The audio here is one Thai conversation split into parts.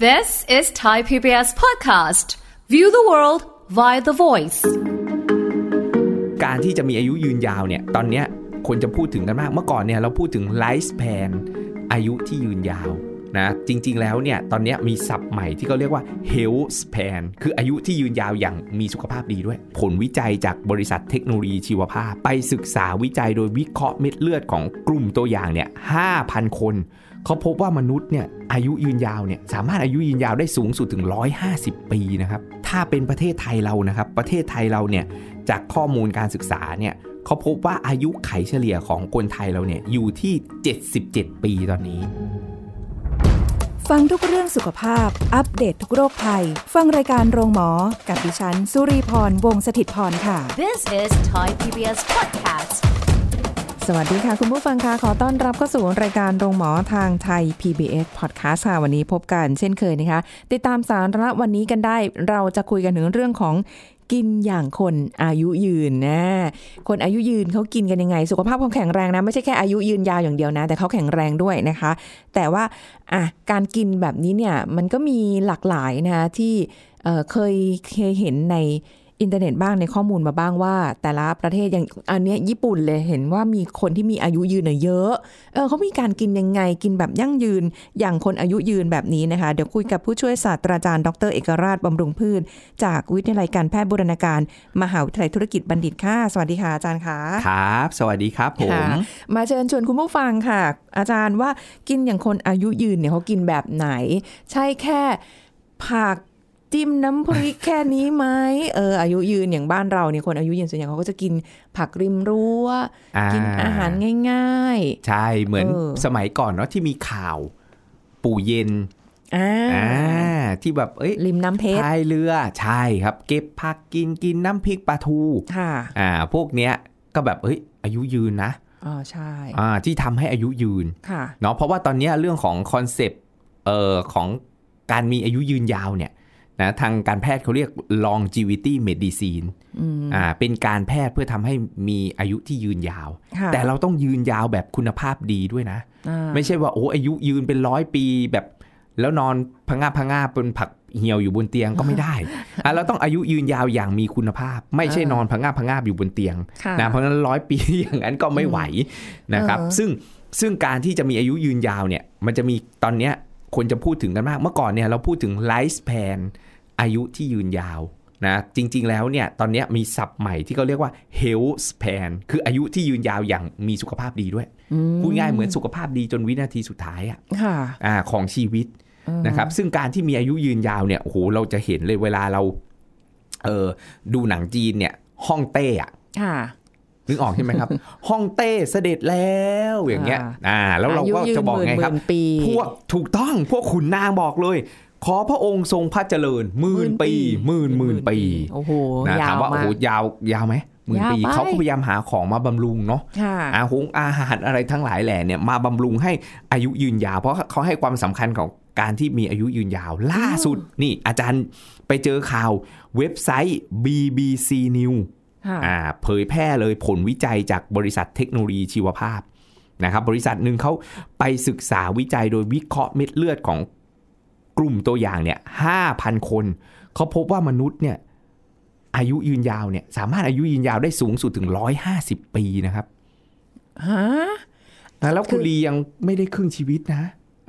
This is Thai PBS podcast. View the world via the voice. การที่จะมีอายุยืนยาวเนี่ย ตอนเนี้ยคนจะพูดถึงกันมาก เมื่อก่อนเนี่ยเราพูดถึง life span อายุที่ยืนยาวนะ จริง ๆ แล้วเนี่ย ตอนนี้มีศัพท์ใหม่ที่เขาเรียกว่า health span คืออายุที่ยืนยาวอย่างมีสุขภาพดีด้วย ผลวิจัยจากบริษัทเทคโนโลยีชีวภาพ ไปศึกษาวิจัยโดยวิเคราะห์เม็ดเลือดของกลุ่มตัวอย่างเนี่ย5,000 คน เขาพบว่ามนุษย์เนี่ยอายุยืนยาวเนี่ยสามารถอายุยืนยาวได้สูงสุดถึง 150 ปีนะครับ ถ้าเป็นประเทศไทยเรานะครับ ประเทศไทยเราเนี่ยจากข้อมูลการศึกษาเนี่ยเขาพบว่าอายุไขเฉลี่ยของคนไทยเราเนี่ยอยู่ที่ 77 ปีตอนนี้ ฟังทุกเรื่องสุขภาพ อัปเดตททุกโรคภัย ฟังรายการโรงหมอ กับดิฉัน สุรีพร วงศิตพรค่ะ This is Thai PBS podcast. สวัสดีค่ะ คุณผู้ฟังคะขอต้อนรับเข้าสู่รายการโรงหมอทางไทย PBS Podcast ค่ะวันนี้พบกันเช่นเคยนะคะ ติดตามสาระวันนี้กันได้ เราจะคุยกันถึงเรื่องของกินอย่างคนอายุยืนนะ คนอายุยืนเขากินกันยังไง สุขภาพเขาแข็งแรงนะ ไม่ใช่แค่อายุยืนยาวอย่างเดียวนะ แต่เขาแข็งแรงด้วยนะคะ แต่ว่าอะการกินแบบนี้เนี่ยมันก็มีหลากหลายนะคะที่เเคยเคยเห็นใน อินเทอร์เน็ตบ้างในข้อมูลมาบ้างว่า แต่ละประเทศอย่างอันเนี้ยญี่ปุ่นเลยเห็นว่ามีคนที่มีอายุยืนน่ะเยอะเออเขามีการกินยังไงกินแบบยั่งยืนอย่างคนอายุยืนแบบนี้นะคะเดี๋ยวคุยกับผู้ช่วยศาสตราจารย์ดรเอกราชบำรุงพืช จากวิทยาลัยการแพทย์บูรณาการ มหาวิทยาลัยธุรกิจบัณฑิตค่ะสวัสดีค่ะอาจารย์ค่ะครับ สวัสดีครับผมค่ะมาเชิญชวนคุณผู้ฟังค่ะ อาจารย์ว่ากินอย่างคนอายุยืนเนี่ยเขากินแบบไหน ใช่แค่ผัก จิ้มน้ำพริกแค่นี้ไหมเอออายุยืนอย่างบ้านเราเนี่ยคนอายุยืนส่วนใหญ่เขาก็จะกินผักริมรั้วอ่ากิกินอาหารง่ายใช่เหมือนเออสมัยก่อนเนาะที่มีข่าว ปู่เย็นๆอ่าอ่าที่แบบเอ้ยริมน้ำเพชรพายเรือใช่ครับ เก็บผักกินกินน้ำพริกปลาทูค่ะอ่า พวกเนี้ยก็แบบเอ้ย อายุยืนนะอ๋อใช่อ่าที่ทำให้อายุยืนค่ะเนาะเพราะว่าตอนเนี้ยเรื่องของคอนเซปต์เอ่อของการมีอายุยืนยาวเนี่ย นะทางการแพทย์เขาเรียก longevity medicine อืมอ่าเป็นการแพทย์เพื่อทำให้มีอายุที่ยืนยาวค่ะแต่เราต้องยืนยาวแบบคุณภาพดีด้วยนะอ่าไม่ใช่ว่าโอ้อายุยืนเป็นร้อยปีแบบ แล้วนอนพะงาพะงาเป็นผักเหี่ยวอยู่บนเตียงก็ไม่ได้อะเราต้องอายุยืนยาวอย่างมีคุณภาพ ไม่ใช่นอนพะงาพะงาอยู่บนเตียงค่ะนะเพราะฉะนั้นร้อยปีอย่างนั้นก็ไม่ไหวนะครับเออซึ่งซึ่งการที่จะมีอายุยืนยาวเนี่ย มันจะมีตอนเนี้ย คนจะพูดถึงกันมาก เมื่อก่อนเนี่ยเราพูดถึง life span อายุที่ยืนยาวนะจริง ๆ แล้วเนี่ยตอนเนี้ยมีศัพท์ใหม่ที่เขาเรียกว่า health span คืออายุที่ยืนยาวอย่างมีสุขภาพดีด้วยอืมพูดง่ายเหมือนสุขภาพดีจนวินาทีสุดท้ายอะค่ะอ่าของชีวิตนะครับ ซึ่งการที่มีอายุยืนยาวเนี่ยโอ้โหเราจะเห็นเลยเวลาเราเออดูหนังจีนเนี่ยฮ่องเต้อะค่ะ นึกออกใช่ไหมครับฮ่องเต้เสด็จแล้วอย่างเงี้ยอ่าอ่าแล้วเราก็อายุยืนจะบอกไงครับหมื่นๆปีพวกถูกต้องพวกขุนนางบอกเลย ขอพระองค์ทรงพระเจริญหมื่นปีหมื่นหมื่นปีโอ้โหนะยาถามวว่าโอ้มาโหกยาวยาวไหมหมื่นยาวปีไปเขาก็พยายามหาของมาบำรุงเนาะค่ะอาหงอาหารอะไรทั้งหลายแหล่เนี่ยมาบำรุงให้อายุยืนยาว เพราะเขาให้ความสำคัญของการที่มีอายุยืนยาวล่าสุด นี่อาจารย์ไปเจอข่าวเว็บไซต์ BBC News ค่ะ อ่าเผยแพร่เลยผลวิจัยจากบริษัทเทคโนโลยีชีวภาพนะครับบริษัทหนึ่งเขาไปศึกษาวิจัยโดยวิเคราะห์เม็ดเลือดของกลุ่มตัวอย่างเนี่ยห้าพันคน เขาพบว่ามนุษย์เนี่ยอายุยืนยาวเนี่ยสามารถอายุยืนยาวได้สูงสุดถึง150ปีนะครับฮะนะแล้วคุณคือลียังไม่ได้ครึ่งชีวิตนะ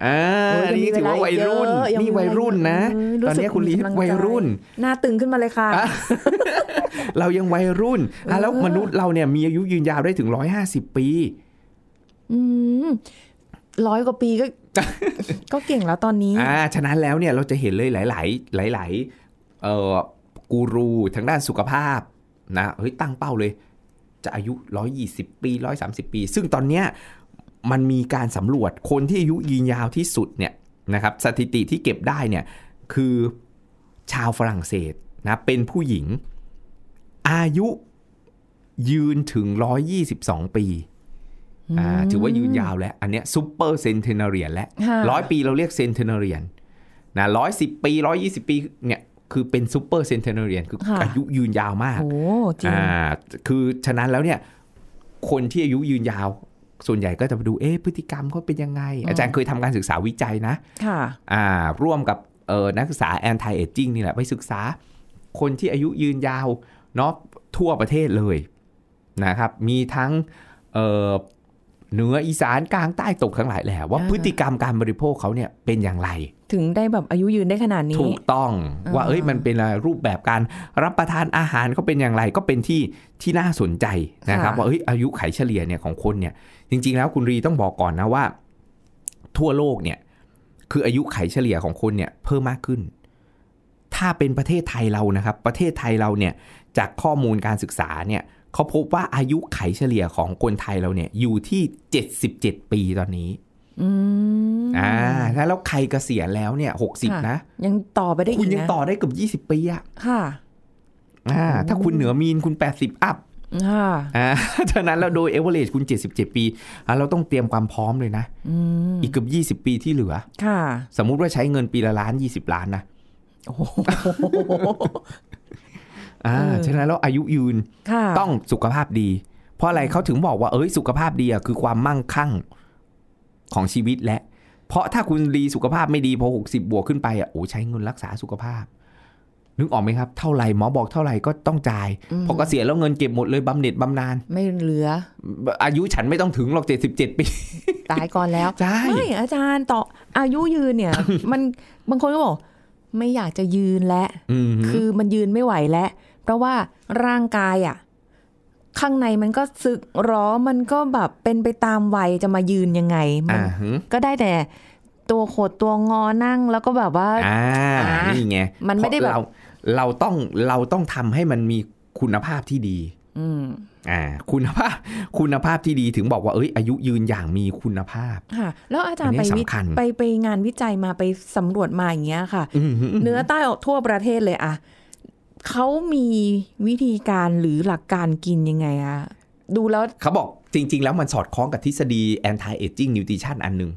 อ่าโอ้ยยังมีนี่ถือว่าวัยรุ่นเวลาอีกเยอะยังมีนี่วัยรุ่นนะเวลาอีกเยอะตอนนี้คุณลีรู้สึกมีกำลังใจวัยรุ่น หน้าตึงขึ้นมาเลยค่ะอะเรายังวัยรุ่นอะแล้วเออมนุษย์เราเนี่ยมีอายุยืนยาวได้ถึง150ปี อืมร้อยกว่าปีก็ ก็เก่งแล้วตอนนี้ อ่า ฉะนั้นแล้วเนี่ยเราจะเห็นเลยหลาย ๆ หลาย ๆ เอ่อกูรูทางด้านสุขภาพนะเฮ้ยตั้งเป้าเลย จะอายุ 120 ปี 130 ปี ซึ่งตอนเนี้ย มันมีการสำรวจคนที่อายุยืนยาวที่สุดเนี่ยนะครับสถิติที่เก็บได้เนี่ยคือชาวฝรั่งเศสนะเป็นผู้หญิง อายุยืนถึง 122 ปีอ่าถือว่ายืนยาวแล้ว อันเนี้ยซูเปอร์เซนเทนาเรียนแล้วค่ะร้อยปีเราเรียกเซนเทนาเรียนนะร้อยสิบปีร้อยี่สิบปีเนี่ยคือเป็นซูเปอร์เซนเทนาเรียนคือค่ะอายุยืนยาวมากโอ้จริงอ่าคือฉะนั้นแล้วเนี่ยคนที่อายุยืนยาว ส่วนใหญ่ก็จะไปดูเอ๊ะพฤติกรรมเขาเป็นยังไง อาจารย์เคยทำการศึกษาวิจัยนะค่ะอ่าร่วมกับเออนักศึกษา anti aging นี่แหละไปศึกษาคนที่อายุยืนยาวเนาะทั่วประเทศเลยนะครับ มีทั้งเออเหนืออีสานกลางใต้ตกทั้งหลายแหละว่าอ่าพฤติกรรมการบริโภคเขาเนี่ยเป็นอย่างไร ถึงได้แบบอายุยืนได้ขนาดนี้ ถูกต้องอ่าว่าเอ้ยมันเป็นอะไรรูปแบบการรับประทานอาหารเขาเป็นอย่างไรก็เป็นที่ที่น่าสนใจนะครับว่าเอ้ยอายุไขเฉลี่ยเนี่ยของคนเนี่ย จริง ๆ แล้วคุณรีต้องบอกก่อนนะว่า ทั่วโลกเนี่ย คืออายุไขเฉลี่ยของคนเนี่ย เพิ่มมากขึ้น ถ้าเป็นประเทศไทยเรานะครับ ประเทศไทยเราเนี่ยจากข้อมูลการศึกษาเนี่ยเขาพบว่าอายุไขเฉลี่ยของคนไทยเราเนี่ยอยู่ที่ 77 ปีตอนนี้ อืมอ่าแล้วใครเกษียณแล้วเนี่ย60นะ ยังต่อไปได้อีกคุณยังนะต่อได้เกือบ20ปีอะค่ะอ่าถ้าคุณเหนือมีนคุณ80อัพค่ะอ่าฉะนั้นแล้วโดยเอเวอเรจคุณ77ปีอะเราต้องเตรียมความพร้อมเลยนะอืมอีกเกือบ20ปีที่เหลือ ค่ะ สมมุติว่าใช้เงินปีละล้าน20ล้านนะโอ้โหอ่าเออฉะนั้นแล้วอายุยืนค่ะต้องสุขภาพดี เพราะอะไรเขาถึงบอกว่าเอ้ยสุขภาพดีอะคือความมั่งคั่ง ของชีวิตและ เพราะถ้าคุณดีสุขภาพไม่ดีพอ 60 บวกขึ้นไปอะโอ้ใช้เงินรักษาสุขภาพ นึกออกไหมครับ เท่าไหร่หมอบอกเท่าไหร่ก็ต้องจ่ายอืมพอเกษียณแล้วเงินเก็บหมดเลยบำเหน็จบำนาญไม่เหลือ อายุฉันไม่ต้องถึงหรอก77ปี ตายก่อนแล้วใช่ไม่อาจารย์ต่ออายุยืนเนี่ย มันบางคนก็บอกไม่อยากจะยืนแล้วอืมคือมันยืนไม่ไหวแล้วเพราะว่าร่างกายอะ ข้างในมันก็สึกหรอมันก็แบบเป็นไปตามวัยจะมายืนยังไงมัอ่าฮึก็ได้แต่ตัวโขดตัวงอนั่งแล้วก็แบบว่าอ่าอ่านี่ไงมันไม่ได้แบบเราเราต้องเราต้องทำให้มันมีคุณภาพที่ดี อืมอ่า คุณภาพคุณภาพที่ดีถึงบอกว่าเอ้ยอายุยืนอย่างมีคุณภาพค่ะแล้วอาจารย์อันนี้ไปวิสำคัญไปไปงานวิจัยมาไปสำรวจมาอย่างเงี้ยค่ะอืมฮึเนื้อใต้ออกทั่วประเทศเลยอะ เขามีวิธีการหรือหลักการกินยังไงอะดูแล้วเขาบอกจริง ๆ แล้วมันสอดคล้องกับทฤษฎี anti aging nutrition อันหนึ่ง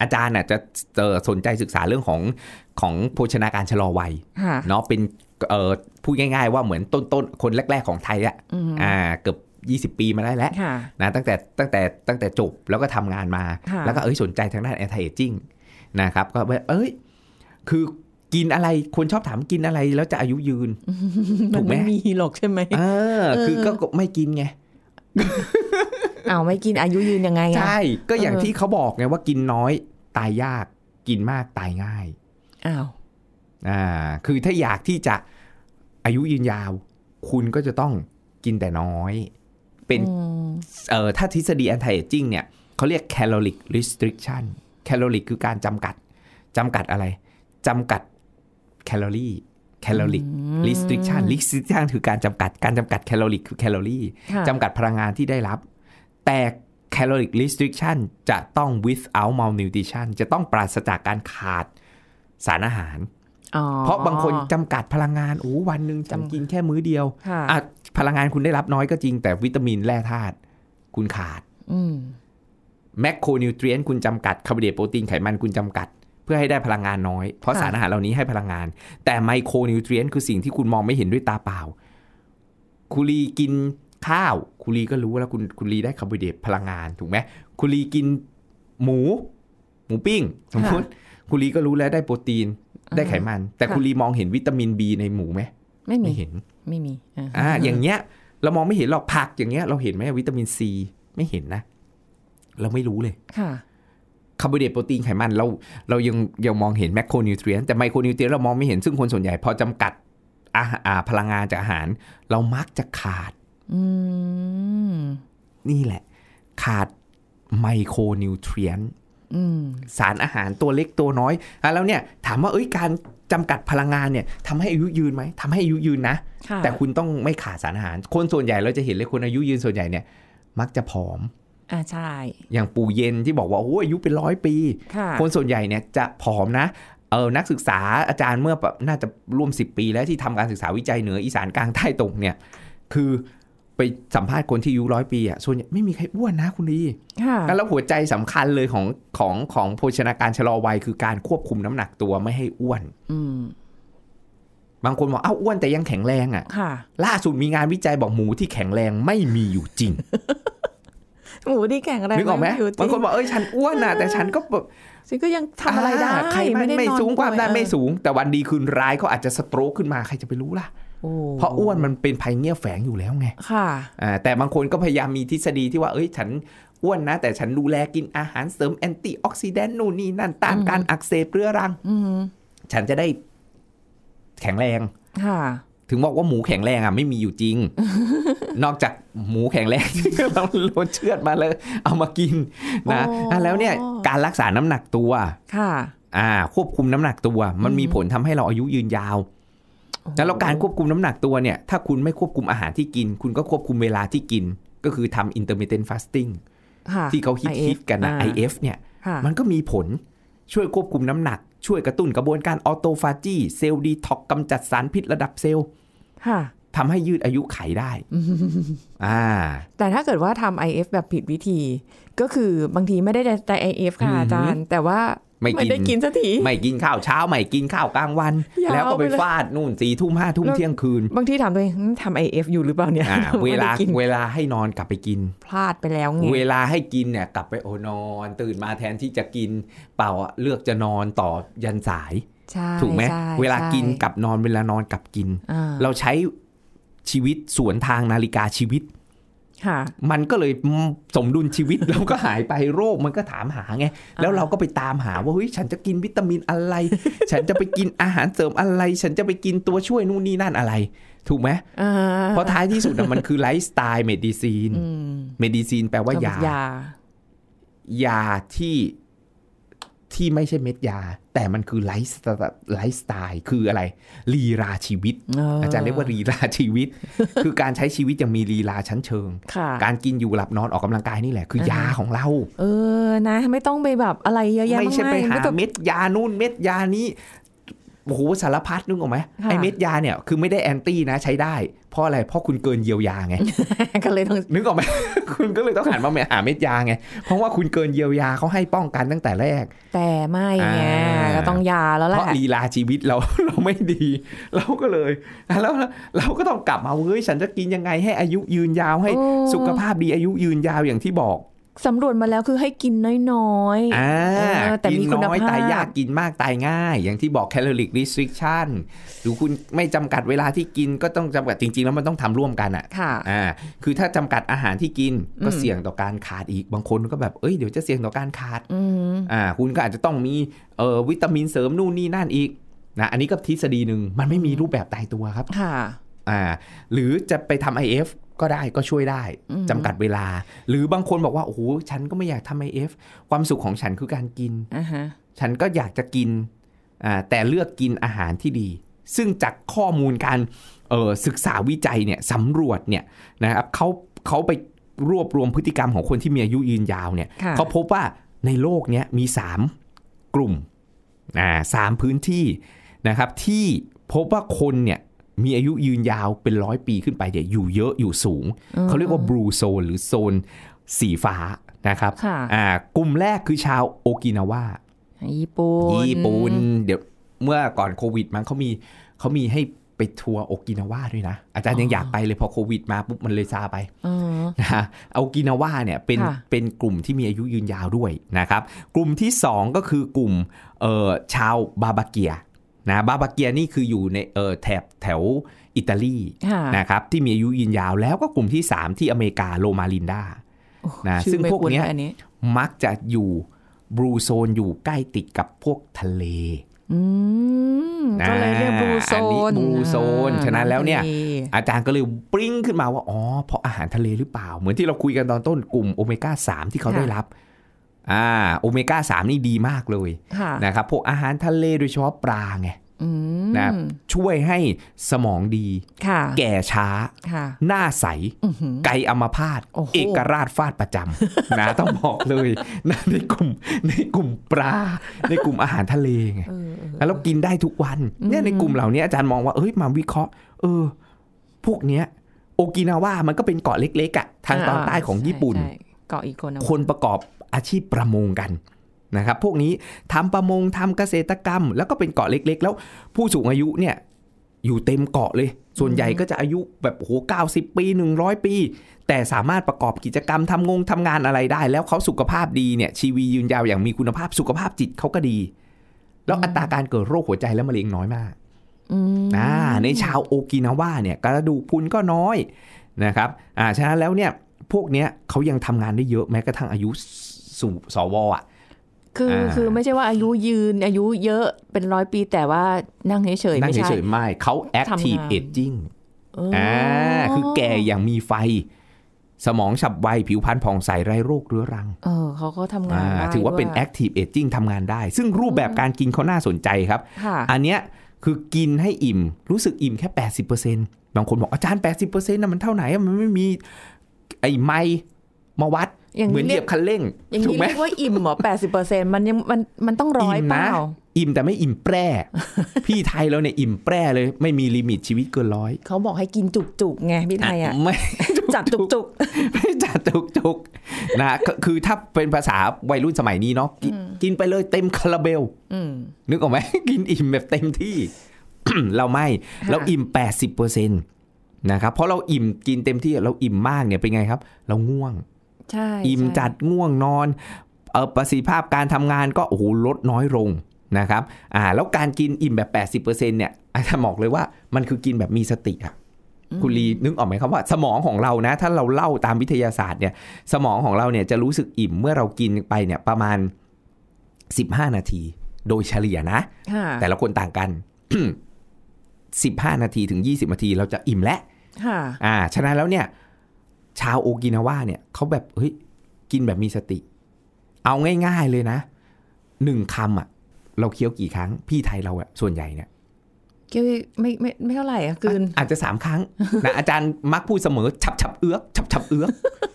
อาจารย์น่ะจะเอ่อสนใจศึกษาเรื่องของของโภชนาการชะลอวัยค่ะเนาะเป็นเอ่อพูดง่าย ๆ ว่าเหมือนต้นต้นๆคนแรก ๆ ของไทยอะอืมอ่าเกือบ20 ปีมาได้แล้วค่ะนะตั้งแต่ตั้งแต่ตั้งแต่จบแล้วก็ทำงานมาค่ะแล้วก็เอ้ยสนใจทางด้าน anti aging นะครับก็แบบเอ้ยคือ กินอะไรคนชอบถามกินอะไรแล้วจะอายุยืนมัถูนกไหมไม่มีหรอกใช่ไหมเออ คือก็ก็ไม่กินไงอ้าวไม่กินอายุยืนยังไงอะใช่ ก็อย่างเออที่เขาบอกไงว่ากินน้อยตายยากกินมากตายง่ายอ้าวอ่า คือถ้าอยากที่จะอายุยืนยาว คุณก็จะต้องกินแต่น้อย เป็นอืมเอ่อถ้าทฤษฎี anti aging เนี่ยเขาเรียก caloric restriction caloric คือการจำกัดจำกัดอะไรจำกัด แคลอรี่ caloric restriction restriction คือการจำกัด การจำกัดแคลอรี่คือแคลอรี่ค่ะจำกัดพลังงานที่ได้รับ แต่ caloric restriction จะต้อง without malnutrition จะต้องปราศจากการขาดสารอาหารอ๋อเพราะบางคนจำกัดพลังงานโอ้วันหนึ่งฉันจำกินแค่มื้อเดียวค่ะอะพลังงานคุณได้รับน้อยก็จริง แต่วิตามินแร่ธาตุคุณขาดอืม macronutrient คุณจำกัดคาร์โบไฮเดรตโปรตีนไขมันคุณจำกัดเพื่อให้ได้พลังงานน้อย เพราะค่ะสารอาหารเหล่านี้ให้พลังงาน แต่ micronutrient คือสิ่งที่คุณมองไม่เห็นด้วยตาเปล่า คุรีกินข้าว คุรีก็รู้แล้วคุณคุรีได้คาร์โบไฮเดรตพลังงานถูกไหมคุรีกินหมู หมูปิ้ง สมมติคุรีก็รู้แล้วได้โปรตีนได้ไขมัน แต่ค่ะคุรีมองเห็นวิตามินบีในหมูไหมไม่มีไม่เห็นไม่มีอ่าอ่าอย่างเงี้ย เรามองไม่เห็นหรอกผักอย่างเงี้ย เราเห็นไหมวิตามินซีไม่เห็นนะ เราไม่รู้เลยค่ะ คาร์โบไฮเดรตโปรตีนไขมันเราเรายังยังมองเห็น macronutrient แต่ micronutrient เรามองไม่เห็นซึ่งคนส่วนใหญ่พอจำกัดอาหารอ่าพลังงานจากอาหาร เรามักจะขาดอืมนี่แหละ ขาดไมโครนิวเทรียนอืมสารอาหารตัวเล็กตัวน้อยอะแล้วเนี่ย ถามว่าเอ้ยการจำกัดพลังงานเนี่ยทำให้อายุยืนไหมทำให้อายุยืนนะค่ะแต่คุณต้องไม่ขาดสารอาหาร คนส่วนใหญ่เราจะเห็นเลยคนอายุยืนส่วนใหญ่เนี่ย มักจะผอม อ่าใช่ อย่างปู่เย็นที่บอกว่าโอ้อายุเป็นร้อยปีค่ะคนส่วนใหญ่เนี่ยจะผอมนะเออนักศึกษาอาจารย์เมื่อแบบน่าจะร่วม 10 ปีแล้วที่ทำการศึกษาวิจัยเหนืออีสานกลางใต้ตรงเนี่ย คือไปสัมภาษณ์คนที่อายุร้อยปีอะส่วนใหญ่ไม่มีใครอ้วนนะคุณดีค่ะแล้วหัวใจสำคัญเลยของของของโภชนาการชะลอวัยคือการควบคุมน้ำหนักตัวไม่ให้อ้วนอืมบางคนบอกอ้าวอ้วนแต่ยังแข็งแรงอะค่ะล่าสุดมีงานวิจัยบอกหมูที่แข็งแรงไม่มีอยู่จริง หมูที่แข็งแรงนึกออกไหมยู่จริบางคนบอกเอ้ยฉันอ้วนนะแต่ฉันก็แบบฉันก็ยังทำอะไรได้าใครมันด้ไม่นอนสูงความดันป่วยไม่สูง แต่วันดีคืนร้ายเขาอาจจะสโตรกขึ้นมาใครจะไปรู้ล่ะโอ้เพราะอ้วนมันเป็นภัยเงี้ยแฝงอยู่แล้วไงค่ะอ่าแต่บางคนก็พยายามมีทฤษฎีที่ว่าเอ้ยฉันอ้วนนะ แต่ฉันดูแลกินอาหารเสริมแอนตี้ออกซิแดนต์นู่นนี่นั่นต้านการอักเสบเรื้อรังอืมฉันจะได้แข็งแรงค่ะ ถึงบอกว่าหมูแข็งแรงอะไม่มีอยู่จริง นอกจากหมูแข็งแรงที่เราโลดเชือดมาเลยเอามากินนะอ๋ออะแล้วเนี่ยการรักษาน้ำหนักตัวค่ะอ่า ควบคุมน้ำหนักตัว มันมีผลทำให้เราอายุยืนยาวแล้วเราการควบคุมน้ำหนักตัวเนี่ย ถ้าคุณไม่ควบคุมอาหารที่กิน คุณก็ควบคุมเวลาที่กิน ก็คือทำ intermittent fasting ค่ะที่เขาฮิต IF ฮิตกันนะอ่า IF เนี่ยค่ะมันก็มีผลช่วยควบคุมน้ำหนักช่วยกระตุ้นกระบวนการออโตฟาจีเซลล์ดีท็อกกำจัดสารพิษระดับเซลล์ค่ะ ทำให้ยืดอายุไขได้อ่าแต่ถ้าเกิดว่าทำ IF แบบผิดวิธี ก็คือบางทีไม่ได้แต่ IF ค่ะอือหืออาจารย์ แต่ว่าไม่กินได้กินสักทีไม่กินข้าวเช้า ไม่กินข้าวกลางวันยาวแล้วก็ไปไปเลยฟาดนู่นสี่ทุ่มห้าทุ่มแล้วเที่ยงคืน บางทีถามตัวเองหืมทำ IF อยู่หรือเปล่าเนี่ยอ่าเวไม่ลาได้กินเวลาให้นอนกลับไปกิน พลาดไปแล้วไงเวลาให้กินเนี่ยกลับไปโอนอน ตื่นมาแทนที่จะกินเปล่าอะเลือกจะนอนต่อยันสายใช่ ถูกไหมใช่เวลากินใช่กลับนอนเวลานอนกลับกินอ่าเราใช้ชีวิตสวนทางนาฬิกาชีวิตค่ะมันก็เลยสมดุลชีวิตเราก็หายไปโรคมันก็ถามหาไง แล้วเราก็ไปตามหาว่าเฮ้ยฉันจะกินวิตามินอะไร ฉันจะไปกินอาหารเสริมอะไร ฉันจะไปกินตัวช่วยนู่นนี่นั่นอะไร ถูกไหมอ่าเพราะท้ายที่สุดอะมันคือ lifestyle medicine อืม medicine แปลว่ายายายาที่ ที่ไม่ใช่เม็ดยา แต่มันคือ lifestyle lifestyle คืออะไรลีลาชีวิตเออออาจารย์เรียกว่าลีลาชีวิต คือการใช้ชีวิตอย่างมีลีลาชั้นเชิงค่ะการกินอยู่หลับนอนออกกำลังกายนี่แหละคืออ่าฮะยาของเรา เออนะไม่ต้องไปแบบอะไรเยอะแยะไม่มากใช่ไปมายหาไม่ต้องเม็ดยานู่นเม็ดยานี้โอ้โหสารพัดนึกออกไหมค่ะไอเม็ดยาเนี่ยคือไม่ได้แอนตี้นะใช้ได้ เพราะอะไรเพราะคุณเกินเยียวยาไงก็เลยต้องนึกออกไหมคุณก็เลยต้องหันมาหาเม็ดยาไง เพราะว่าคุณเกินเยียวยาเขาให้ป้องกันตั้งแต่แรก แต่ไม่ไงอ่าก็ต้องยาแล้วแหเพละราะลีลาชีวิตเราเราไม่ดี เราก็เลยแล้วเราก็ต้องกลับมาเฮ้ยฉันจะกินยังไงให้อายุยืนยาวให้โอ้สุขภาพดีอายุยืนยาวอย่างที่บอก สำรวจมาแล้วคือให้กินน้อยๆอ่าเออแต่กินมีคุณน้อยภาพตายยากกินมากตายง่าย อย่างที่บอก calorie restriction หรือคุณไม่จำกัดเวลาที่กินก็ต้องจำกัดจริง ๆ แล้วมันต้องทำร่วมกันอะค่ะอ่าคือถ้าจำกัดอาหารที่กินก็อืมเสี่ยงต่อการขาดอีกบางคนก็แบบเอ้ยเดี๋ยวจะเสี่ยงต่อการขาดอืมอ่าคุณก็อาจจะต้องมีเอ่อวิตามินเสริมนู่นนี่นั่นอีกนะอันนี้ก็ทฤษฎีหนึ่งมันไม่มีรูปแบบตายตัวครับค่ะอ่าหรือจะไปทำ IF ก็ได้ก็ช่วยได้อืมจำกัดเวลา หรือบางคนบอกว่าโอ้โหฉันก็ไม่อยากทำ IF ความสุขของฉันคือการกินอ่าฮะฉันก็อยากจะกินอ่าแต่เลือกกินอาหารที่ดี ซึ่งจากข้อมูลการเอ่อศึกษาวิจัยเนี่ยสำรวจเนี่ยนะครับเขาเขาไปรวบรวมพฤติกรรมของคนที่มีอายุยืนยาวเนี่ยค่ะเขาพบว่าในโลกเนี้ยมี 3 กลุ่มอ่าสามพื้นที่นะครับที่พบว่าคนเนี่ย มีอายุยืนยาวเป็นร้อยปีขึ้นไปเนี่ยอยู่เยอะอยู่สูง เขาเรียกว่าบลูโซนหรือโซนสีฟ้านะครับค่ะอ่ากลุ่มแรกคือชาวโอกินาวาญี่ปุ่นญี่ปุ่นเดี๋ยวเมื่อก่อนโควิดมั้งเขามีเขามีให้ไปทัวร์โอกินาวาด้วยนะ อาจารย์ยังอยากไปเลยพอโควิดมาปุ๊บมันเลยซาไปอ๋อนะฮะโอกินาวาเนี่ยเป็นค่ะเป็นกลุ่มที่มีอายุยืนยาวด้วยนะครับ กลุ่มที่ 2 ก็คือกลุ่มเอ่อชาวบาบาเกีย นะบาบาเกียนี่คืออยู่ในเอ่อแถบแถวอิตาลีค่ะนะครับที่มีอายุยืนยาวแล้วก็กลุ่มที่ 3 ที่อเมริกาโลมาลินดาโอ้นะชื่อซึ่งไม่พวกคุ้เนี้ยอันนี้มักจะอยู่บลูโซนอยู่ใกล้ติดกับพวกทะเลอืมก็เลยเรียกบลูโซอันนี้นบลูโซนอ่าฉะนั้นแล้วเนี่ยทะลอาจารย์ก็เลยปริ้งขึ้นมาว่า อ๋อ เพราะอาหารทะเลหรือเปล่า เหมือนที่เราคุยกันตอนต้นกลุ่มโอเมก้า 3 ที่เขาได้รับ อ่าโอเมก้า3นี่ดีมากเลยค่ะนะครับพวกอาหารทะเลโดยเฉพาะปลาไงอืมนะช่วยให้สมองดีค่ะแก่ช้าค่ะหน้าใสอื้อหือไกลอัมพาตโอ้โหเอกราชฟาดประจำนะต้องบอกเลยนะในกลุ่มในกลุ่มปลา ในกลุ่มอาหารทะเลไงเออเออแล้วเรากินได้ทุกวันเนี่ยในกลุ่มเหล่านี้อาจารย์มองว่าเอ้ยมาวิเคราะห์ เออ พวกเนี้ย โอกินาวามันก็เป็นเกาะเล็กๆอะทางตอนใต้ของญี่ปุ่นใช่ใช่เกาะอีกคนนะคนประกอบ อาชีพประมงกันนะครับ พวกนี้ทำประมงทำเกษตรกรรม แล้วก็เป็นเกาะเล็ก ๆ แล้วผู้สูงอายุเนี่ยอยู่เต็มเกาะเลย ส่วนใหญ่ก็จะอายุแบบโอ้โหเก้าสิบปี 100 ปี แต่สามารถประกอบกิจกรรมทำงงทำงานอะไรได้ แล้วเขาสุขภาพดีเนี่ยชีวียืนยาวอย่างมีคุณภาพสุขภาพจิตเขาก็ดี แล้วอัตราการเกิดโรคหัวใจและมะเร็งน้อยมากอืมอ่าในชาวโอกินาวาเนี่ยกระดูกพรุนก็น้อยนะครับอ่าฉะนั้นแล้วเนี่ยพวกเนี้ยเขายังทำงานได้เยอะแม้กระทั่งอายุ สู่สวอะคืออ่าคือไม่ใช่ว่าอายุยืนอายุเยอะเป็นร้อยปีแต่ว่านั่งเฉยๆนั่งไม่ใช่เฉยๆไม่เขา active ทำงาน aging เออออ่าคือแก่อย่างมีไฟ สมองฉับไว ผิวพรรณผ่องใสไร้โรคเรื้อรัง เออเขาก็ทำงานอ่าได้ถือว่าเป็นด้วย active aging ทำงานได้ ซึ่งรูปแบบการกินเขาน่าสนใจครับค่ะอันเนี้ยคือกินให้อิ่ม รู้สึกอิ่มแค่ 80%บางคนบอกอาจารย์ 80%นะมันเท่าไหร่อะมันไม่มีไอ้ไม้มาวัดอย่าง เหมือนนี้เหเรียียยกบคันเร่งอย่างถูนี้กไหมเรียกว่าอิ่มเหรอแปดสิบเปอร์เซ็นมันยังมันมันต้องร้อยอิ่มเปนะล่าอิ่มแต่ไม่อิ่มแปร่ พี่ไทยเราเนี่ยอิ่มแปร่เลย ไม่มีลิมิตชีวิตเกินร้อยเขาบอกให้กินจุกๆไงพี่ไทยอะไม่จัดจุกไม่จัดจุกจุกนะก็คือถ้าเป็นภาษาวัยรุ่นสมัยนี้เนาะกินกินไปเลยเต็มคาราเบลๆอืมนึกออกไหมกินอิ่มแบบเต็มที่ เราไม่ค่ะเราอิ่ม80%นะครับเพราะเราอิ่มกินเต็มที่เราอิ่มมากเนี่ยเป็นไงครับ เราง่วงใช่ อิ่มใช่จัดง่วงนอนเออประสิทธิภาพการทำงานก็โอ้โหลดน้อยลงนะครับอ่าแล้วการกินอิ่มแบบ 80%เนี่ยอาจารย์บอกเลยว่ามันคือกินแบบมีสติอะคุณลีนึกออกไหมครับว่าสมองของเรานะ ถ้าเราเล่าตามวิทยาศาสตร์เนี่ย สมองของเราเนี่ยจะรู้สึกอิ่มเมื่อเรากินไปเนี่ยประมาณ 15 นาที โดยเฉลี่ยนะค่ะแต่ละคนต่างกัน 15 นาทีถึง 20 นาทีเราจะอิ่มแล้วค่ะอ่าฉะนั้นแล้วเนี่ย ชาวโอกินาวาเนี่ยเขาแบบเฮ้ยกินแบบมีสติ เอาง่ายๆเลยนะหนึ่งคำอะเราเคี้ยวกี่ครั้ง พี่ไทยเราอะส่วนใหญ่เนี่ยเกี่ยวไม่ไม่ไม่เท่าไหร่อะกลืนอาจจะสามครั้งนะอาจารย์มักพูดเสมอฉับฉับเอื้อกฉับฉับเอื้อก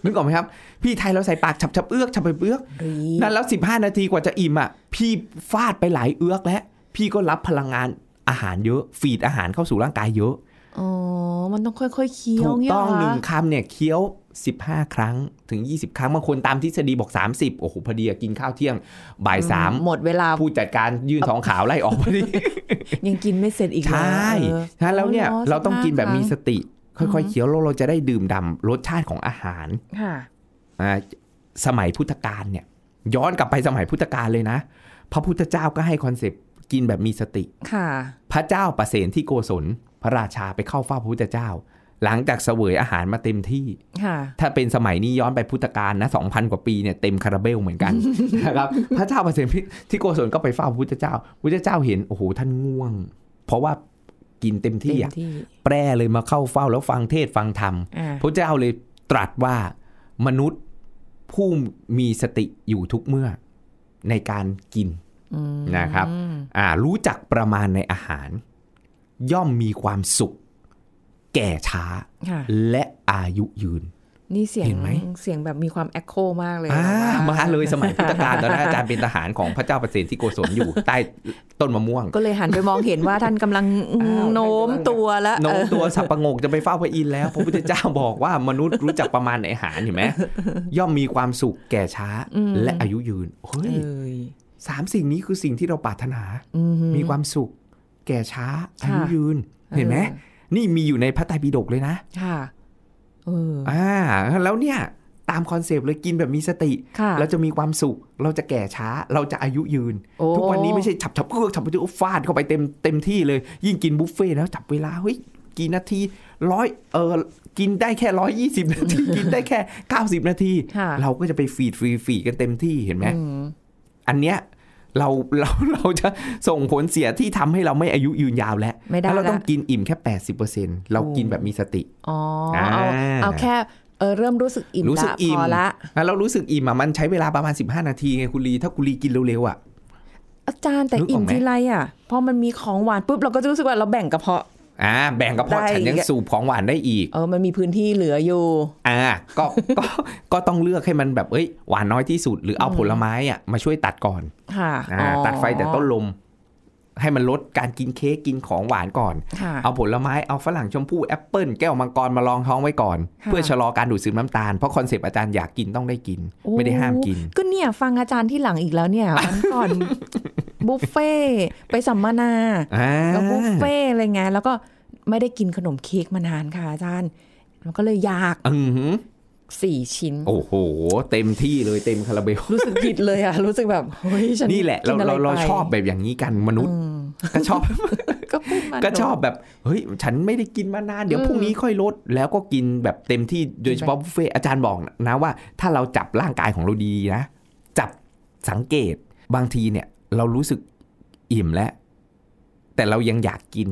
นึกออกไหมครับ พี่ไทยเราใส่ปากฉับฉับเอื้อกฉับฉับเอื้อกรีนั่นแล้ว15นาทีกว่าจะอิ่มอะพี่ฟาดไปหลายเอื้อกแล้วพี่ก็รับพลังงานอาหารเยอะ ฟีดอาหารเข้าสู่ร่างกายเยอะ อ๋อ มันต้องค่อยๆเคี้ยวถูกเงี้ยต้องเหรหนึ่องคำเนี่ยเคี้ยว 15 ครั้งถึง 20 ครั้งบางคนตามทฤษฎีบอก 30 โอ้โหพอดีอะกินข้าวเที่ยงบ่ายสามหมดเวลาผู้จัดการยื่นทองขาวไล่ออกพอดี ยังกินไม่เสร็จอีกเหรอใช่เออฉะนั้นแล้วเนี่ยอ๋อเราต้องกินแบบมี15สติ ค่อยๆเคี้ยวแล้วเราจะได้ดื่มด่ำรสชาติของอาหารค่ะอ่าสมัยพุทธกาลเนี่ย ย้อนกลับไปสมัยพุทธกาลเลยนะ พระพุทธเจ้าก็ให้ concept กินแบบมีสติค่ะ พระเจ้าประเสนที่โกศล พระราชาไปเข้าเฝ้าพระพุทธเจ้า หลังจากเสวยอาหารมาเต็มที่ค่ะถ้าเป็นสมัยนี้ย้อนไปพุทธกาลนะสองพันกว่าปีเนี่ยเต็มคาราเบลเหมือนกันนะครับพระเจ้าประเสริฐที่โกศลก็ไปเฝ้าพระพุทธเจ้าพระพุทธเจ้าเห็นโอ้โหท่านง่วง เพราะว่ากินเต็มที่เต็มอะที่แปรเลยมาเข้าเฝ้าแล้วฟังเทศน์ฟังธรรมอ่าพระเจ้าเลยตรัสว่ามนุษย์ผู้มีสติอยู่ทุกเมื่อในการกินอืมนะครับ อ่ารู้จักประมาณในอาหาร ย่อมมีความสุข แก่ช้า ค่ะ และอายุยืน นี่เสียงเห็นไหม เสียงแบบมีความแอคโคมากเลยอ่าแบบว่มาเลยสมัยพุทธกาลตอนนั้นอาจารย์เป็นทหารของพระเจ้าประเสนที่โกศลอยู่ ใต้ต้นมะม่วงก็เลยหันไปมองเห็นว่าท่านกำลังอ้าวโน้มตัวแล้วโน้มเออตัวสับประงกจะไปเฝ้าพระอินทร์แล้ว พระพุทธเจ้าบอกว่ามนุษย์รู้จักประมาณในอาหารเห็นไหมย่อมมีความสุขแก่ช้า และอายุยืนเฮ้ยเอ้ยสามสิ่งนี้คือสิ่งที่เราปรารถนา อืมีความสุข แก่ช้าอาค่ะอายุยืน เห็นไหมออนี่มีอยู่ในพระไตรปิฎกเลยนะ ค่ะเอออ่า แล้วเนี่ยตาม concept เลยกินแบบมีสติค่ะเราจะมีความสุข เราจะแก่ช้า เราจะอายุยืนโอ้ทุกวันนี้ไม่ใช่ฉับฉับเอือกฉับไปฟาดเข้าไปเต็มเต็มที่เลย ยิ่งกินบุฟเฟ่ต์แล้วจับเวลาเฮ้ยกี่นาทีร้อยเออกินได้แค่ร้อยยี่สิบนาที กินได้แค่เก้าสิบนาทีค่ะเราก็จะไป feed free feed กันเต็มที่เห็นไหมอืมอันเนี้ย เราเราเราจะส่งผลเสียที่ทำให้เราไม่อายุยืนยาวแล้วไม่ได้แล้วเราต้องละกินอิ่มแค่แปดสิบเปอร์เซ็นต์เรากินแบบมีสติอ๋อเอาอ่าเอาแค่เออเริ่มรู้สึกอิ่มรู้สึกละอิ่มพอละแล้วเรารู้สึกอิ่มอะมันใช้เวลาประมาณ 15 นาทีไงคุณลีถ้าคุณลีกินเร็วๆอะอาจารย์แต่นึกออกอิ่มไหมทีไรอะพอมันมีของหวานปุ๊บเราก็จะรู้สึกว่าเราแบ่งกระเพาะ อ่าแบ่งกระเพาะได้ฉันยังสูบของหวานได้อีก เออมันมีพื้นที่เหลืออยู่ อ่าก็ก็ก็ต้องเลือกให้มันแบบเอ้ยหวานน้อยที่สุด หรือเอาผลไม้อะมาช่วยตัดก่อนค่ะอ่าอ๋อตัดไฟแต่ต้นลม ให้มันลดการกินเค้กกินของหวานก่อนค่ะเอาผลไม้เอาฝรั่งชมพู่แอปเปิลแก้วมังกรมารองท้องไว้ก่อนค่ะเพื่อชะลอการดูดซึมน้ำตาลเพราะ concept อาจารย์อยากกินต้องได้กิน ไม่ได้ห้ามกิน ก็เนี่ยฟังอาจารย์ทีหลังอีกแล้วเนี่ยวันก่อน บุฟเฟ่ต์ไปสัมมนาอ่าแล้วบุฟเฟ่ต์อะไรไงแล้วก็ไม่ได้กินขนมเค้กมานานค่ะอาจารย์มันก็เลยอยากอือหือสี่ชิ้น โอ้โห เต็มที่เลยเต็มคาราเบลรู้สึกผิดเลยอะรู้สึกแบบเฮ้ยฉันนี่แหละเรากินอะไรเราเราไปชอบแบบอย่างนี้กันมนุษย์อืมก็ชอบ ก็พูดมาก็ชอบแบบเฮ้ย ฉันไม่ได้กินมานาน เดี๋ยวพรุ่งนี้ค่อยลด แล้วก็กินแบบเต็มที่โดยเฉพาะบุฟเฟ่ต์อาจารย์บอกนะว่า ถ้าเราจับร่างกายของเราดีนะ จับสังเกตบางทีเนี่ย เรารู้สึกอิ่มแล้ว แต่เรายังอยากกิน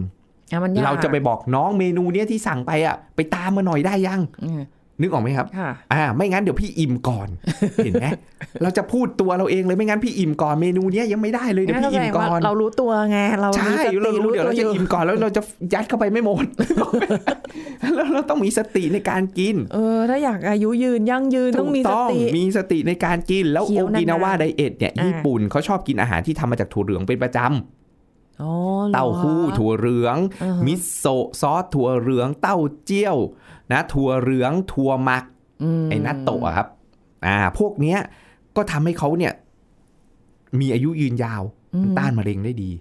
อะมันยากเราจะไปบอกน้องเมนูเนี้ยที่สั่งไปอะ ไปตามมาหน่อยได้ยังอืม นึกออกไหมครับค่ะอ่า ไม่งั้นเดี๋ยวพี่อิ่มก่อน เห็นไหมเราจะพูดตัวเราเองเลยไม่งั้นพี่อิ่มก่อนเมนูเนี้ยยังไม่ได้เลยเดี๋ยวงั้นพี่แสอิ่ดมงว่าก่อน เรารู้ตัวไง เราใช่มีสติเรารู้เดี๋ยวเราตัวจะอยู่อิ่มก่อนแล้วเราจะยัดเข้าไปไม่หมด แล้วเราต้องมีสติในการกิน เออ ถ้าอยากอายุยืนยั่งยืนต้องมีสถูกติ มีสติในการกิน แล้วเคี้โอยวกินาวาานๆไดเอทเนี่ยอ่าญี่ปุ่นเขาชอบกินอาหารที่ทำมาจากถั่วเหลืองเป็นประจำอ๋อหรอเต้าหู้ถั่วเหลืองอ่าฮะมิโซะซอสถั่วเหลือง เต้าเจี้ยว นะถั่วเหลืองถั่วหมักมไอ้นัตโตะอะครับ อ่า พวกเนี้ยก็ทำให้เขาเนี่ย มีอายุยืนยาวอืมต้านมะเร็งได้ดี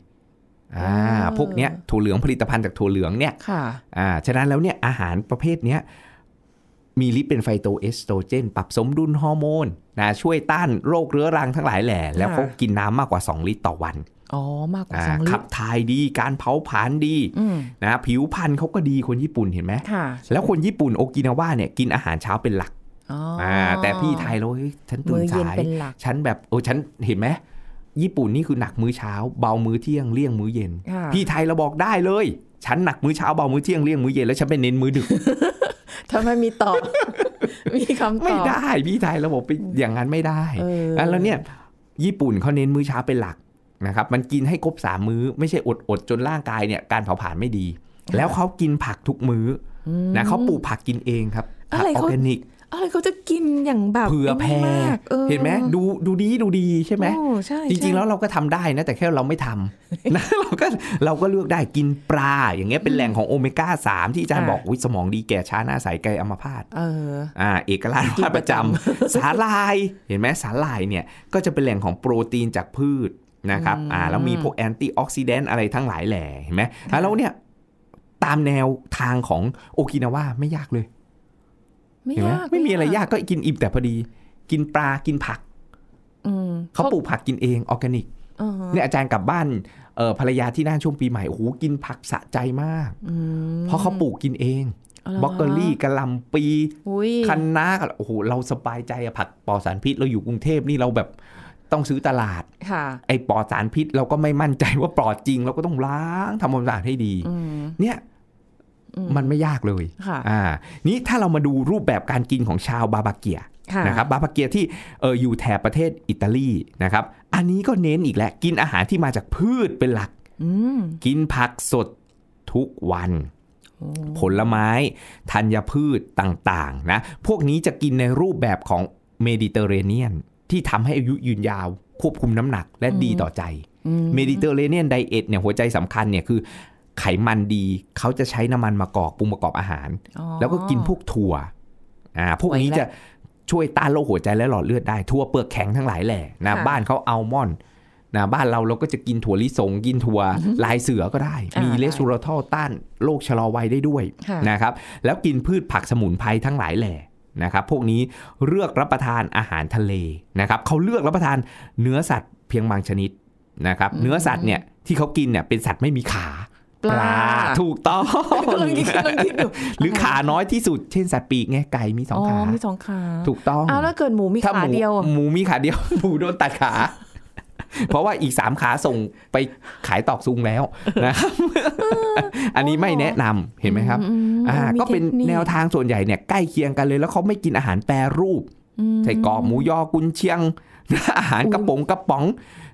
อ่าอ่า พวกเนี้ยถั่วเหลืองผลิตภัณฑ์จากถั่วเหลืองเนี่ยค่ะ อ่า ฉะนั้นแล้วเนี่ยอาหารประเภทเนี้ยมีฤทธิ์เป็นไฟโตเอสโตรเจน ปรับสมดุลฮอร์โมนนะช่วยต้านโรคเรื้อรังทั้งหลายแหล่แล้วเขากินน้ำมากกว่า 2 ลิตรต่อวัน อ๋อมากกว่าอ่าสองลิขัตบรถ่ายดีการเผาผลาญดีอืมนะผิวพรรณเขาก็ดีคนญี่ปุ่นเห็นไหมค่ะแล้วคนญี่ปุ่นโอกินาวาเนี่ยกินอาหารเช้าเป็นหลักอ๋ออ่าแต่พี่ไทยเราเฮ้ยฉันตื่มื้นอเย็นสายเป็นหลักฉันแบบโอ้ฉันเห็นไหมญี่ปุ่นนี่คือหนักมื้อเช้า เบามื้อเที่ยงเลี่ยงมื้อเย็นค่ะพี่ไทยเราบอกได้เลย ฉันหนักมื้อเช้าเบามื้อเที่ยงเลี่ยงมื้อเย็นแล้วฉันไปเน้นมื้อดึกถ้าไม่มีตอบมีคำตไม่อบได้ พี่ไทยเราบอกไปอย่างนั้นไม่ได้เออแล้วเนี่ย ญี่ปุ่นเขาเน้นมื้อเช้าเป็นหลัก นะครับมันกินให้ครบสามมื้อ ไม่ใช่อดอดๆจนร่างกายเนี่ยการเผาผลาญไม่ดี แล้วเขากินผักทุกมื้ออนะเขาปลูกผักกินเองครับผัอะไรออเขาร์แกนิกอะไรเขาจะกินอย่างแบบเผื่อแผ่ไนี่มากออเห็นไหมดูดูดีดูดีใช่ไหมโอ้ใช่จริงๆใช่แล้วเราก็ทำได้นะ แต่แค่เราไม่ทำนะเราก็เราก็เลือกได้กินปลาอย่างเงี้ยเป็นแหล่งของโอเมก้า3ที่อาจารย์บอกวิสมองดีแก่ช้าหน้าใสไกลอัมพาตเอออ่าเอกลักษณ์กินว่าปประระจจำสาลาย เห็นไหมสาหร่ายเนี่ยก็จะเป็นแหล่งของโปรตีนจากพืช นะครับอ่าแล้วมีพวก antioxidant อะไรทั้งหลายแหล่เห็นไหมอ่าแล้วเนี่ยตามแนวทางของโอกินาวาไม่ยากเลยไม่เห็นไหมยากไม่มีอะไรยากก็กินอิ่มแต่พอดี กินปลากินผักอืมเขาปลูกผักกินเองออร์แกนิกเออเนี่ยอาจารย์กลับบ้านเออภรรยาที่น่านช่วงปีใหม่โอ้โหกินผักสะใจมากอืมเพราะเขาปลูกกินเองอ๋อเหรอบล็อกเกอรี่กะหล่ำปีอุ้ยคันน้าโอ้โหเราสบายใจอะผักปลอดสารพิษเราอยู่กรุงเทพนี่เราแบบ ต้องซื้อตลาดค่ะไอ้ปลอดสารพิษเราก็ไม่มั่นใจว่าปลอดจริง เราก็ต้องล้างทำความสะอาดให้ดีอืมเนี่ยอืมมันไม่ยากเลยค่ะอ่า นี้ถ้าเรามาดูรูปแบบการกินของชาวบาบาเกียค่ะนะครับบาบาเกียที่เอออยู่แถบประเทศอิตาลีนะครับ อันนี้ก็เน้นอีกแหละ กินอาหารที่มาจากพืชเป็นหลักอืมกินผักสดทุกวันโอ้ผลไม้ธัญพืชต่างๆนะ พวกนี้จะกินในรูปแบบของเมดิเตอร์เรเนียน ที่ทำให้อายุยืนยาว ควบคุมน้ำหนักและดีต่อใจอืม Mediterranean diet เนี่ยหัวใจสำคัญเนี่ยคือ ไขมันดีเขาจะใช้น้ำมันมะกอกปรุงประกอบอาหารอ๋อแล้วก็กินพวกถั่วอ่าพวกนี้ไว้แล้วจะช่วยต้านโรคหัวใจและหลอดเลือดได้ถั่วเปลือกแข็งทั้งหลายแหล่นะค่ะบ้านเขาอัลมอนด์นะบ้านเราเราก็จะกินถั่วลิสง กินถั่วลายเสือก็ได้อ่ามีมีเลสโซรทอลต้านโรคชะลอวัยได้ด้วยค่ะนะครับแล้วกินพืชผักสมุนไพรทั้งหลายแหล่ นะครับพวกนี้เลือกรับประทานอาหารทะเลนะครับเขาเลือกรับประทานเนื้อสัตว์เพียงบางชนิดนะครับเนื้อสัตว์เนี่ยที่เขากินเนี่ยเป็นสัตว์ไม่มีขาปลาถูกต้องกำลังคิดกำลังคิดอยู่หรือขาน้อยที่สุดเช่นสัตว์ปีกไงไก่มีสองอ๋อขามีสองขา ถูกต้องอ้าวแล้วเกิดหมูมีถ้าขาหมูเดียวอะหมูมีขาเดียวหมูโดนตัดขา เพราะว่าอีกสามขาส่งไปขายตอกซุงแล้วนะครับอันนี้ไม่แนะนำเห็นไหมครับอืมอ่ามีก็เป็นทคคแนวทางส่วนใหญ่เนี่ยใกล้เคียงกันเลยแล้วเขาไม่กินอาหารแปรรูปอืมใส่กรอบหมูยอกุนเชียง อาหารกระป๋องกระป๋อง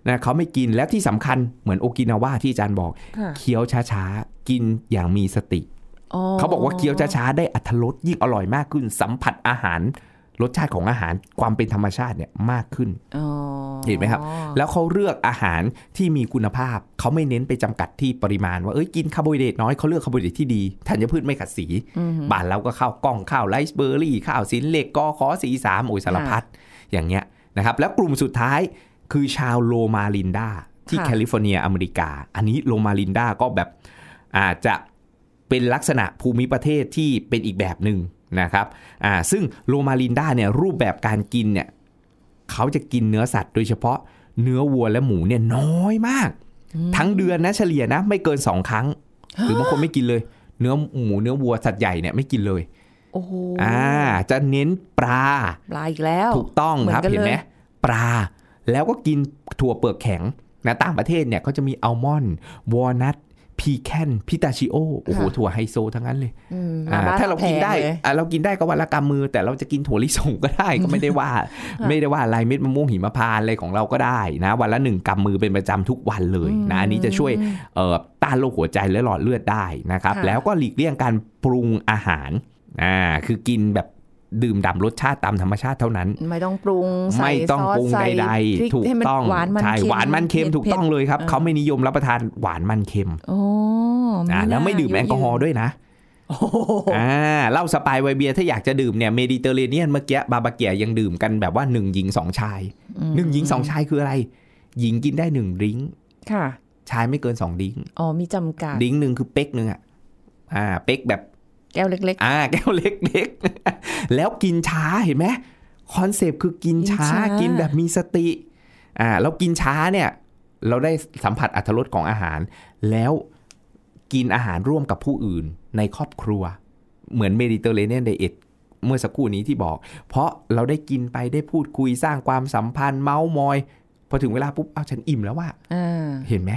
นะเขาไม่กินแล้วที่สำคัญเหมือนโอกินาวาที่อาจารย์บอกค่ะเคี้ยวช้าๆ กินอย่างมีสติอ๋อเขาบอกว่าเคี้ยวช้าๆ ได้อรรถรสยิ่งอร่อยมากขึ้นสัมผัสอาหาร รสชาติของอาหารความเป็นธรรมชาติเนี่ยมากขึ้นอ๋อเห็นไหมครับ แล้วเขาเลือกอาหารที่มีคุณภาพเขาไม่เน้นไปจำกัดที่ปริมาณ ว่าเอ้ยกินคาร์โบไฮเดรตน้อยเขาเลือกคาร์โบไฮเดรตที่ดีธัญพืชไม่ขัดสีอืมบ้านเราก็ข้าวกล้องข้าวไรซ์เบอร์รี่ข้าวสินเหล็กกอขอสี่สามโอ้ยสารพัดอย่างเงี้ยนะครับ แล้วกลุ่มสุดท้ายคือชาวโลมาลินดาที่ค่ะแคลิฟอร์เนียอเมริกา อันนี้โลมาลินดาก็แบบอาจจะเป็นลักษณะภูมิประเทศที่เป็นอีกแบบหนึ่ง นะครับอ่าซึ่งโรมาลินดาเนี่ยรูปแบบการกินเนี่ยเขาจะกินเนื้อสัตว์โดยเฉพาะเนื้อวัวและหมูเนี่ยน้อยมาก ทั้งเดือนนะเฉลี่ยนะ ไม่เกินสองครั้ง หรือบางคนไม่กินเลย เนื้อหมูเนื้อวัวสัตว์ใหญ่เนี่ยไม่กินเลยโอ้โหอ่าจะเน้นปลาปลาอีกแล้ว ถูกต้องเหมือนครับกันเห็นไหมเลยปลาแล้วก็กินถั่วเปลือกแข็งนะต่างประเทศเนี่ยเขาจะมีอัลมอนด์วอลนัท พีแคนพิตาชิโอโอ้โหถั่วไฮโซทั้งนั้นเลยอืมอ่าบ้ถ้าเรากินได้แพงเลยอ่าเรากินได้ก็วันละกำมือ แต่เราจะกินถั่วลิสงก็ได้ก็ไม่ได้ว่า ไม่ได้ว่าอะไรเม็ดมะม่วงหิมพานต์อะไรของเราก็ได้นะวันละหนึ่งกำมือเป็นประจำทุกวันเลยนะอันนี้จะช่วยเอ่อต้านโรคหัวใจและหลอดเลือดได้นะครับค่ะแล้วก็หลีกเลี่ยงการปรุงอาหารอ่าคือกินแบบ ดื่มด่ำรสชาติตามธรรมชาติเท่านั้น ไม่ต้องปรุงใส่ไม่ต้องซอสปรุงใส่ใดพริๆถูกให้มันต้องหวานมันใช่เค็มหวานมันเค็มถูกต้องเลยครับเผ็ดเขาไม่นิยมรับประทานหวานมันเค็มโอ้อ่าแล้วไม่ดื่มแอลกอฮอล์ด้วยนะโอ้โหอ่าเหล้าสปายไวน์เบียร์ถ้าอยากจะดื่มเนี่ยเมดิเตอร์เรเนียนเมื่อกี้บาร์บาเกียยังดื่มกันแบบว่าหนึ่งหญิงสองชายหนึ่งหญิงสองชายคืออะไร หญิงกินได้หนึ่ง drink ค่ะชายไม่เกินสอง drinkอ๋อมีจำกัด drinkหนึ่งคือเป๊กหนึ่งอะอ่าเป๊กแบบ แก้วเล็กอ่า แก้วเล็กๆ แล้วกินช้าเห็นไหม concept คือกินช้ากินช้ากิกินแบบมีสติ อ่าเรากินช้าเนี่ย เราได้สัมผัสอรรถรสของอาหาร แล้วกินอาหารร่วมกับผู้อื่นในครอบครัว เหมือน Mediterranean diet เมื่อสักครู่นี้ที่บอก เพราะเราได้กินไปได้พูดคุยสร้างความสัมพันธ์เมาส์มอย พอถึงเวลาปุ๊บเอาฉันอิ่มแล้วว่าๆอ่าเห็นไหม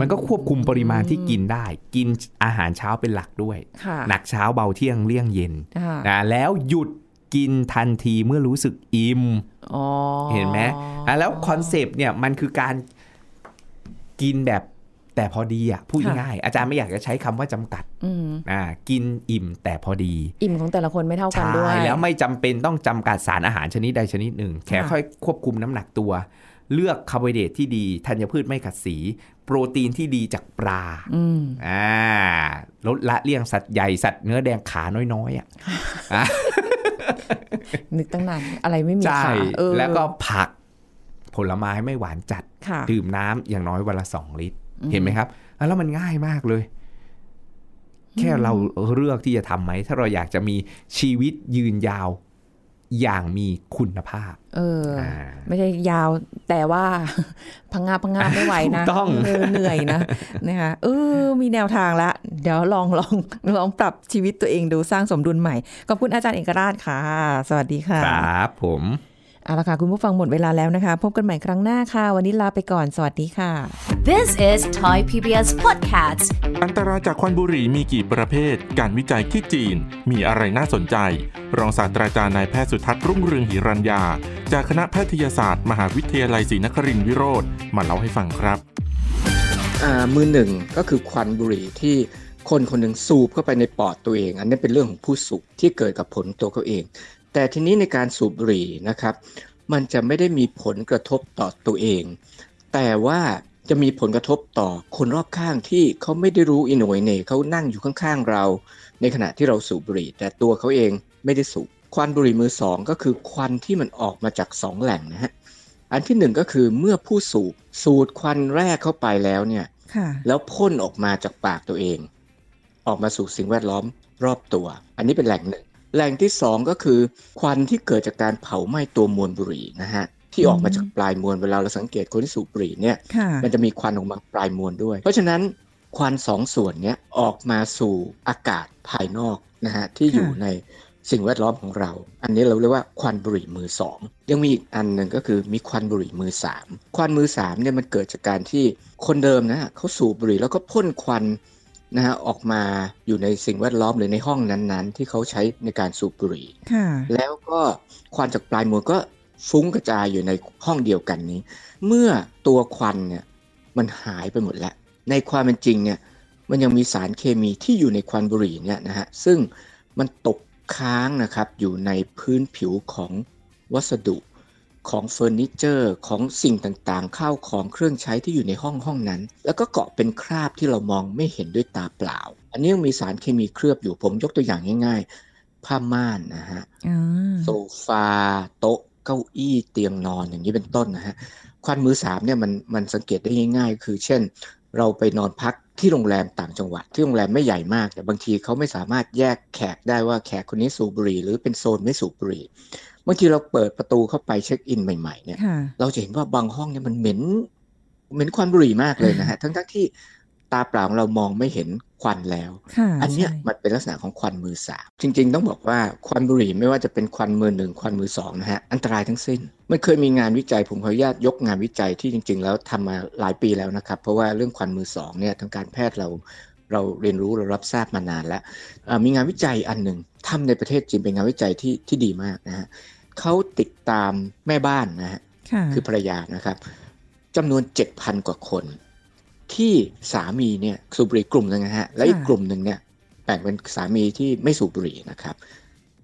มันก็ควบคุมปริมาณที่กินได้ กินอาหารเช้าเป็นหลักด้วยค่ะหนักเช้าเบาเที่ยงเลี่ยงเย็นค่ะนะแล้วหยุดกินทันทีเมื่อรู้สึกอิ่มอ๋อเห็นไหมอะแล้วคอนเซปต์เนี่ยมันคือการกินแบบแต่พอดีอะพูดง่ายๆอาจารย์ไม่อยากจะใช้คำว่าจำกัดอืมอ่ากินอิ่มแต่พอดี อิ่มของแต่ละคนไม่เท่ากันใช่ด้วยแล้วไม่จำเป็นต้องจำกัดสารอาหารชนิดใดชนิดหนึ่ง แค่ค่ะค่อยควบคุมน้ำหนักตัว เลือกคาร์โบไฮเดรตที่ดีธัญพืชไม่ขัดสี โปรตีนที่ดีจากปลาอืมอ่าลดละเลี่ยงสัตว์ใหญ่สัตว์เนื้อแดงขาน้อยๆอะนึกตั้งนานอะไรไม่มีใช่ขาเออแล้วก็ผักผลไม้ไม่หวานจัดค่ะดื่มน้ำอย่างน้อยวันละสองลิตร เห็นไหมครับอะแล้วมันง่ายมากเลย แค่เราเลือกที่จะทำไหม ถ้าเราอยากจะมีชีวิตยืนยาว อย่างมีคุณภาพ เออออ่าไม่ใช่ยาวแต่ว่าพังงาบพังงาบไม่ไหวนะถูกต้องเออเหนื่อยนะนะคะเออ มีแนวทางละเดี๋ยวลองลองลองปรับชีวิตตัวเองดูสร้างสมดุลใหม่ ขอบคุณอาจารย์เอกราชค่ะ สวัสดีค่ะ ครับผม เอาละค่ะ คุณผู้ฟังหมดเวลาแล้วนะคะ พบกันใหม่ครั้งหน้าค่ะ วันนี้ลาไปก่อน สวัสดีค่ะ This is Thai PBS Podcast อันตรายจากควันบุหรี่มีกี่ประเภท การวิจัยที่จีน มีอะไรน่าสนใจ รองศาสตราจารย์นายแพทย์สุทัศน์รุ่งเรืองหิรัญญา จากคณะแพทยศาสตร์ มหาวิทยาลัยศรีนครินทรวิโรธมาเล่าให้ฟังครับอ่ามือหนึ่งก็คือควันบุหรี่ที่คนคนหนึ่งสูบเข้าไปในปอดตัวเอง อันนี้เป็นเรื่องของผู้สูบที่เกิดกับผลตัวเขาเอง แต่ทีนี้ในการสูบบุหรี่นะครับ มันจะไม่ได้มีผลกระทบต่อตัวเอง แต่ว่าจะมีผลกระทบต่อคนรอบข้างที่เขาไม่ได้รู้อินโหยเน่เขานั่งอยู่ข้างๆเรา ในขณะที่เราสูบบุหรี่ แต่ตัวเขาเองไม่ได้สูบควันบุหรี่มือสองก็คือควันที่มันออกมาจากสองแหล่งนะฮะอันที่หนึ่งก็คือเมื่อผู้สูบสูดควันแรกเข้าไปแล้วเนี่ยค่ะแล้วพ่นออกมาจากปากตัวเอง ออกมาสู่สิ่งแวดล้อมรอบตัว อันนี้เป็นแหล่งหนึ่ง แหล่งที่สองก็คือควันที่เกิดจากการเผาไหม้ตัวมวลบุหรี่นะฮะที่ออกมาจากปลายมวลเวลาเราสังเกตคนที่สูบบุหรี่เนี่ยค่ะมันจะมีควันออกมาปลายมวลด้วย เพราะฉะนั้นควันสองส่วนเนี้ยออกมาสู่อากาศภายนอกนะฮะที่อยู่ในสิ่งแวดล้อมของเรา อันนี้เราเรียกว่าควันบุหรี่มือสองยังมีอีกอันหนึ่งก็คือมีควันบุหรี่มือสามควันมือสามเนี่ยมันเกิดจากการที่คนเดิมนะฮะเขาสูบบุหรี่แล้วก็พ่นควัน นะฮะออกมาอยู่ในสิ่งแวดล้อมหรือในห้องนั้นๆ ที่เขาใช้ในการสูบบุหรี่ค่ะแล้วก็ควันจากปลายมวลก็ฟุ้งกระจายอยู่ในห้องเดียวกันนี้ เมื่อตัวควันเนี่ยมันหายไปหมดแล้ว ในความเป็นจริงเนี่ยมันยังมีสารเคมีที่อยู่ในควันบุหรี่เนี่ยนะฮะซึ่งมันตกค้างนะครับอยู่ในพื้นผิวของวัสดุ ของเฟอร์นิเจอร์ของสิ่งต่างๆ ข้าวของเครื่องใช้ที่อยู่ในห้องห้องนั้น แล้วก็เกาะเป็นคราบที่เรามองไม่เห็นด้วยตาเปล่า อันนี้ยังมีสารเคมีเคลือบอยู่ผมยกตัวอย่างง่าย ๆ ผ้าม่านนะฮะอ่าโซฟาโต๊ะเก้าอี้เตียงนอนอย่างนี้เป็นต้นนะฮะควันมือสามเนี่ยมันมันสังเกตได้ง่าย ๆ คือ เช่น เราไปนอนพักที่โรงแรมต่างจังหวัด ที่โรงแรมไม่ใหญ่มาก แต่บางทีเขาไม่สามารถแยกแขกได้ว่าแขกคนนี้สูบบุหรี่หรือเป็นโซนไม่สูบบุหรี่ บางทีเราเปิดประตูเข้าไปเช็คอินใหม่ ๆ เนี่ยค่ะเราจะเห็นว่าบางห้องเนี่ยมันเหม็นเหม็นควันบุหรี่มากเลยนะฮะทั้งๆที่ตาเปล่าของเรามองไม่เห็นควันแล้วค่ะอันเนี้ยใช่มันเป็นลักษณะของควันมือสามจริง ๆ ต้องบอกว่าควันบุหรี่ไม่ว่าจะเป็นควันมือหนึ่งควันมือสองนะฮะอันตรายทั้งสิ้น มันเคยมีงานวิจัยผมขออนุญาตยกงานวิจัยที่จริง ๆ แล้วทำมาหลายปีแล้วนะครับ เพราะว่าเรื่องควันมือสองเนี่ยทางการแพทย์เราเราเรียนรู้เรารับทราบมานานแล้วอ่ามีงานวิจัยอันหนึ่งทำในประเทศจีนเป็นงานวิจัยที่ที่ดีมากนะฮะ เขาติดตามแม่บ้านนะฮะค่ะคือภรรยานะครับจำนวน7,000กว่าคน ที่สามีเนี่ยสูบบุหรี่กลุ่มหนึ่งนะฮะและอีกค่ะกลุ่มหนึ่งเนี่ยแบ่งเป็นสามีที่ไม่สูบบุหรี่นะครับ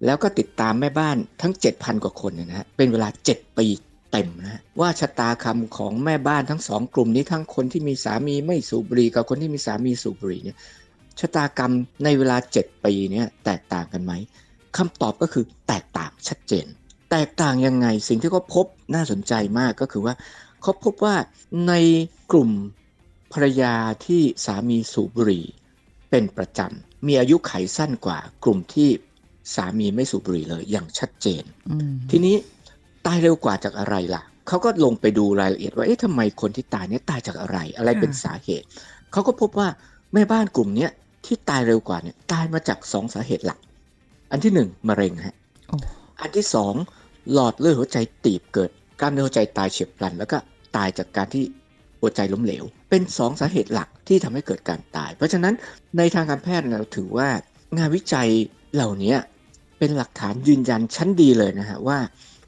แล้วก็ติดตามแม่บ้านทั้ง 7,000 กว่าคนเนี่ยนะฮะเป็นเวลา 7 ปีเต็มนะฮะว่าชะตากรรมของแม่บ้านทั้งสองกลุ่มนี้ทั้งคนที่มีสามีไม่สูบบุหรี่กับคนที่มีสามีสูบบุหรี่เนี่ยชะตากรรมในเวลา 7 ปีเนี่ยแตกต่างกันไหมคำตอบก็คือแตกต่างชัดเจน แตกต่างยังไงสิ่งที่เขาพบน่าสนใจมากก็คือว่าเขาพบว่าในกลุ่มภรรยาที่สามีสูบบุหรี่เป็นประจำมีอายุไขสั้นกว่ากลุ่มที่สามีไม่สูบบุหรี่เลยอย่างชัดเจนอืมทีนี้ตายเร็วกว่าจากอะไรล่ะเขาก็ลงไปดูรายละเอียดว่าเอ๊ะทำไมคนที่ตายเนี่ยตายจากอะไร อะไรเป็นสาเหตุเขาก็พบว่าแม่บ้านกลุ่มเนี้ยที่ตายเร็วกว่าเนี่ยตายมาจากสองสาเหตุหลัก อันที่หนึ่งมะเร็งฮะโอ้อันที่สอง หลอดเลือดหัวใจตีบเกิดกล้ามเนื้อหัวใจตายเฉียบพลัน แล้วก็ตายจากการที่หัวใจล้มเหลว เป็นสองสาเหตุหลักที่ทำให้เกิดการตาย เพราะฉะนั้นในทางการแพทย์เราถือว่างานวิจัยเหล่านี้เป็นหลักฐานยืนยันชั้นดีเลยนะฮะว่า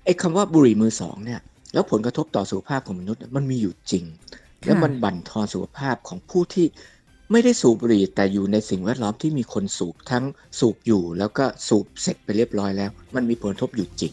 ไอ้คำว่าบุหรี่มือสองเนี่ยแล้วผลกระทบต่อสุขภาพของมนุษย์มันมีอยู่จริง และมันบั่นทอนสุขภาพของผู้ที่ไม่ได้สูบบุหรี่แต่อยู่ในสิ่งแวดล้อมที่มีคนสูบทั้งสูบอยู่แล้วก็สูบเสร็จไปเรียบร้อยแล้ว มันมีผลกระทบอยู่จริง